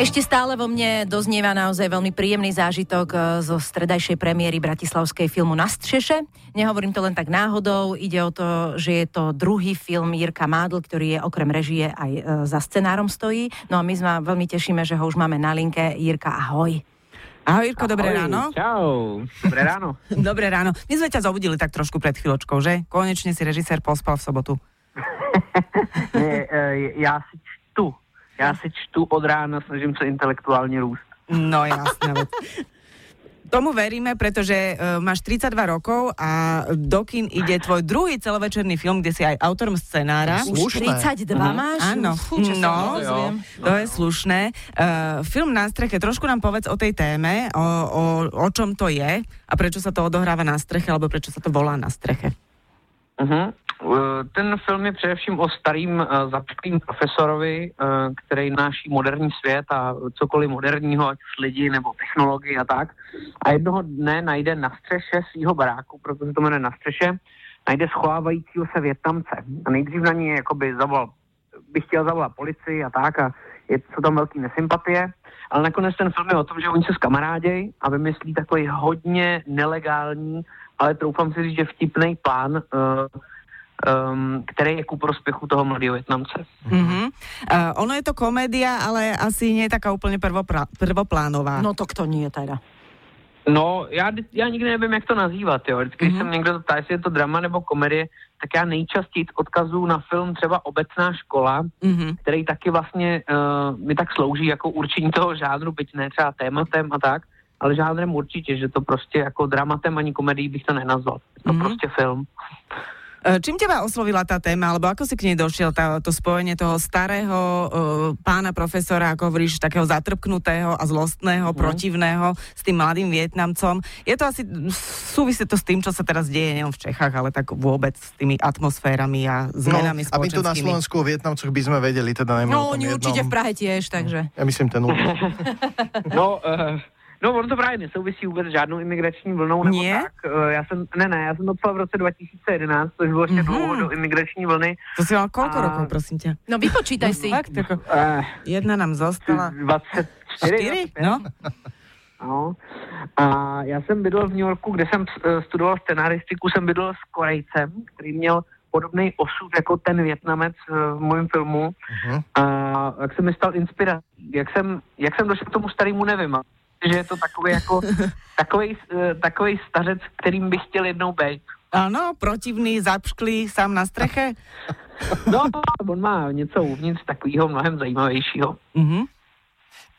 Ešte stále vo mne doznieva naozaj veľmi príjemný zážitok e, zo stredajšej premiéry bratislavskej filmu Na Střeše. Nehovorím to len tak náhodou, ide o to, že je to druhý film Jirka Mádl, ktorý je okrem režie aj e, za scenárom stojí. No a my sme veľmi tešíme, že ho už máme na linke. Jirka, ahoj. Ahoj Jirko, dobré ráno. Čau, dobré ráno. dobré ráno. My sme ťa zobudili tak trošku pred chvíľočkou, že? Konečne si režisér pospal v sobotu. Nie, e, já si čtu já si čtu od rána, snažím sa intelektuálne rúst. No jasná vec. Tomu veríme, pretože uh, máš 32 rokov a do kin ide tvoj druhý celovečerný film, kde si aj autorom scenára. Už 32 uh-huh. máš? Áno. Fú, no, no, to je slušné. Uh, film na streche, trošku nám povedz o tej téme, o, o, o čom to je a prečo sa to odohráva na streche, alebo prečo sa to volá na streche. Uh-huh. Ten film je především o starým uh, zapšklým profesorovi, uh, který náší moderní svět a cokoliv moderního, ať už lidi nebo technologii a tak. A jednoho dne najde na střeše svého baráku, protože to jmenuje na střeše, najde schovávajícího se Větnamce. A nejdřív na ní jakoby zavolal, bych chtěl zavolat policii a tak a je, jsou tam velký nesympatie. Ale nakonec ten film je o tom, že oni se skamarádějí a vymyslí takový hodně nelegální ale troufám si říct, že vtipný plán, uh, um, který je ku prospěchu toho mladého Větnamce. Mm-hmm. Uh, ono je to komédia, ale asi nie je taká úplně prvopra- prvoplánová. No to kto nie teda? No, já, já nikdy nevím, jak to nazývat, jo. Vždycky, mm-hmm. jsem někdo ptá, jestli je to drama nebo komedie, tak já nejčastěji odkazuju na film třeba Obecná škola, mm-hmm. který taky vlastně uh, mi tak slouží jako určení toho žádru, byť ne třeba tématem a tak ale žádrem určitě, že to prostě jako dramatem ani komedii bych to nenazval. To mm-hmm. prostě film. E, čím teba oslovila tá téma, alebo ako si k nej došiel, tá, to spojenie toho starého uh, pána profesora, ako hovoríš, takého zatrpknutého a zlostného, mm. protivného s tým mladým Vietnamcom. Je to asi, súvisí to s tým, čo sa teraz deje nielen v Čechách, ale tak vôbec s tými atmosférami a zmenami no, A my tu na Slovensku o Vietnamcoch by sme vedeli, teda najmä No, oni určite v Prahe tiež, takže. Ja myslím ten No, uh... No, on to právě nesouvisí vůbec žádnou imigrační vlnou nebo Nie? tak. Eh, já jsem, ne, ne, já jsem to psal v roce 2011, což bylo ještě mm-hmm. dlouho do imigrační vlny. To si mal koľko a... rokov, prosím tě? No vypočítaj si. Fakt, jako, uh, jedna nám zostala. 24. No. No. A já jsem bydlel v New Yorku, kde jsem eh, studoval scenaristiku, jsem bydlel s Korejcem, který měl podobný osud jako ten Větnamec v mém filmu. Uh-huh. A jak jsem mi stal inspirací. Jak jsem, jak jsem došel k tomu starému, nevím že je to takový jako takový, eh, takový stařec, kterým bych chtěl jednou být. Ano, protivný, zapšklý, sám na streche? No, on má něco uvnitř takového mnohem zajímavějšího. Mm-hmm.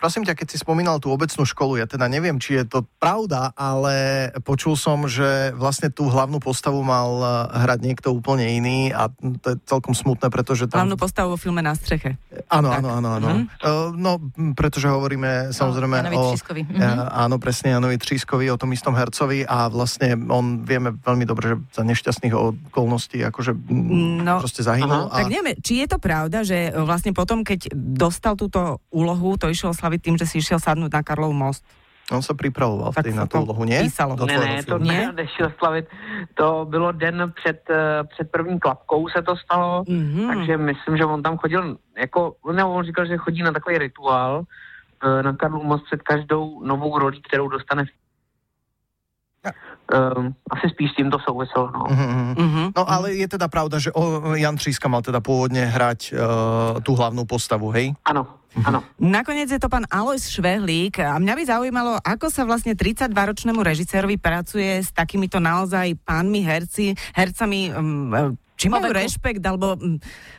Prosím ťa, keď si spomínal tú obecnú školu, ja teda neviem, či je to pravda, ale počul som, že vlastne tú hlavnú postavu mal eh, hrať niekto úplne iný a to je celkom smutné, pretože tam... Hlavnú postavu vo filme Na streche. Áno, áno, áno, áno. Mm-hmm. Uh, no, pretože hovoríme samozrejme no, o... Mm-hmm. Uh, áno, presne, Janovi Třískovi, o tom istom hercovi a vlastne on vieme veľmi dobre, že za nešťastných okolností akože no, proste zahynul. A... Tak neviem, či je to pravda, že vlastne potom, keď dostal túto úlohu, to išlo slaviť tým, že si išiel sadnúť na Karlov most. On sa pripravoval vtedy na tú úlohu, nie? Písalo. Ne, ne, to ne, nešiel slavit. To bylo den před, eh, před první klapkou se to stalo, mm-hmm. takže myslím, že on tam chodil, jako, ne, on říkal, že chodí na takový rituál eh, na Karlov most před každou novou rolí, kterou dostane v Um, asi spíš s tým to souviselo. No. Uh-huh. Uh-huh. no ale je teda pravda, že o, Jan Tříska mal teda pôvodne hrať uh, tú hlavnú postavu, hej? Áno. Áno. Nakoniec je to pán Alois Švehlík a mňa by zaujímalo, ako sa vlastne 32-ročnému režisérovi pracuje s takýmito naozaj pánmi herci, hercami um, či majú rešpekt, alebo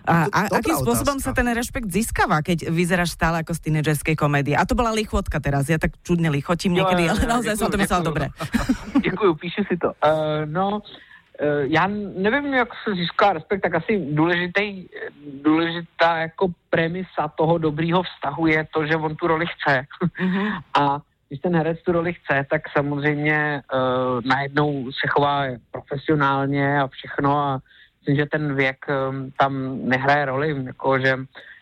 a, a, akým spôsobom otázka. sa ten rešpekt získava, keď vyzeráš stále ako z tínedžerskej komédie? A to bola lichotka teraz, ja tak čudne lichotím niekedy, ale naozaj som to myslel dobre. Děkuju, píšu si to. Uh, no, já nevím, jak se získá respekt, tak asi důležitý, důležitá jako premisa toho dobrýho vztahu je to, že on tu roli chce. Mm-hmm. A když ten herec tu roli chce, tak samozřejmě uh, najednou se chová profesionálně a všechno a myslím, že ten věk um, tam nehraje roli, jako že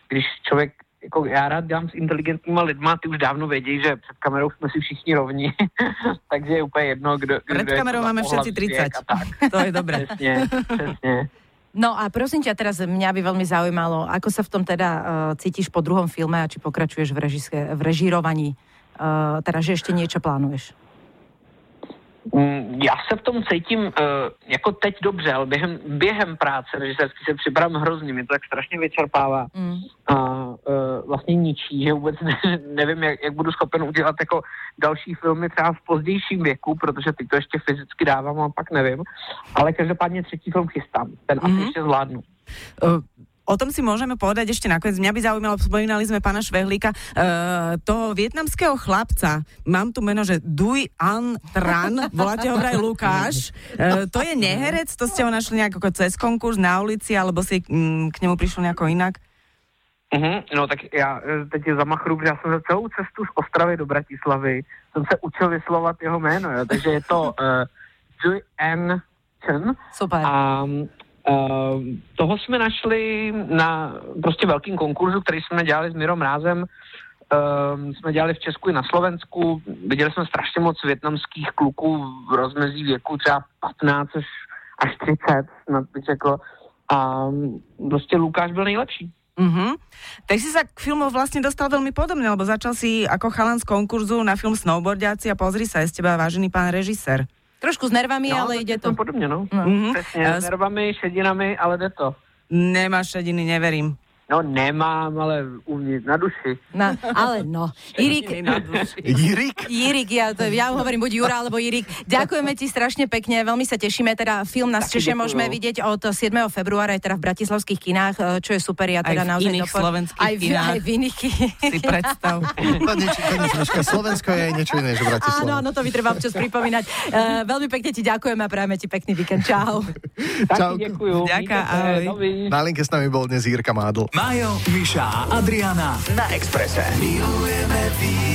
když člověk jako já rád dělám s inteligentníma lidma, ty už dávno vědí, že před kamerou jsme si všichni rovní, takže je úplně jedno, kdo, Před kamerou máme všetci 30. Tak. To je dobré. Přesně, přesně. No a prosím ťa teraz, mňa by veľmi zaujímalo, ako sa v tom teda uh, cítiš po druhom filme a či pokračuješ v, režiske, v režírovaní, uh, teda že ešte niečo plánuješ? Mm, já se v tom cítím uh, jako teď dobře, ale během, během práce režisérský se připravím hrozně, mě to tak strašně vyčerpává mm. a uh, vlastně ničí, že vůbec ne, nevím, jak, jak budu schopen udělat jako další filmy třeba v pozdějším věku, protože teď to ještě fyzicky dávám a pak nevím, ale každopádně třetí film chystám, ten mm. asi mhm. ještě zvládnu. Uh, O tom si môžeme povedať ešte nakoniec. Mňa by zaujímalo, spomínali sme pána Švehlíka, uh, toho vietnamského chlapca, mám tu meno, že Duj An Tran, voláte ho vraj Lukáš. Uh, to je neherec, to ste ho našli nejako cez konkurs na ulici, alebo si um, k nemu prišiel nejako inak? Uh-huh, no tak já e, teď je zamachru, že já jsem za celou cestu z Ostravy do Bratislavy jsem se učil vyslovat jeho jméno, jo, takže je to uh, Duj An Chen. Super. A Uh, toho jsme našli na prostě velkým konkurzu, který jsme dělali s Mirom Rázem. Uh, jsme dělali v Česku i na Slovensku. Viděli jsme strašně moc větnamských kluků v rozmezí věku třeba 15 až 30, snad bych řekl. A prostě Lukáš byl nejlepší. Mm-hmm. Tak si sa k filmu vlastne dostal veľmi podobne, lebo začal si ako chalan z konkurzu na film Snowboardiaci a pozri sa, je z teba vážený pán režisér. Trošku s nervami, no, ale ide to. Podobne, no. no. Mm-hmm. Presne, s nervami, šedinami, ale jde to. Nemáš šediny, neverím. No nemám, ale uvnitř, na duši. Na, ale no. Jirik. Jirik? Jirik, ja, to, ja hovorím buď Jura alebo Jirik. Ďakujeme ti strašne pekne, veľmi sa tešíme. Teda film na Češe môžeme vidieť od 7. februára aj teda v bratislavských kinách, e, čo je super. Ja teda aj v naozaj iných dopor... slovenských aj v, kinách. Aj v iných Si predstav. to niečo, to niečo, Slovensko je niečo iné, že Bratislava. Áno, áno, to mi treba občas pripomínať. Uh, veľmi pekne ti ďakujeme a prajeme ti pekný víkend. Čau. Čau. Ďakujem. Ďaká, Na linke s nami bol dnes Jirka Mádl. Majo, Miša a Adriana na Exprese. Milujeme víc.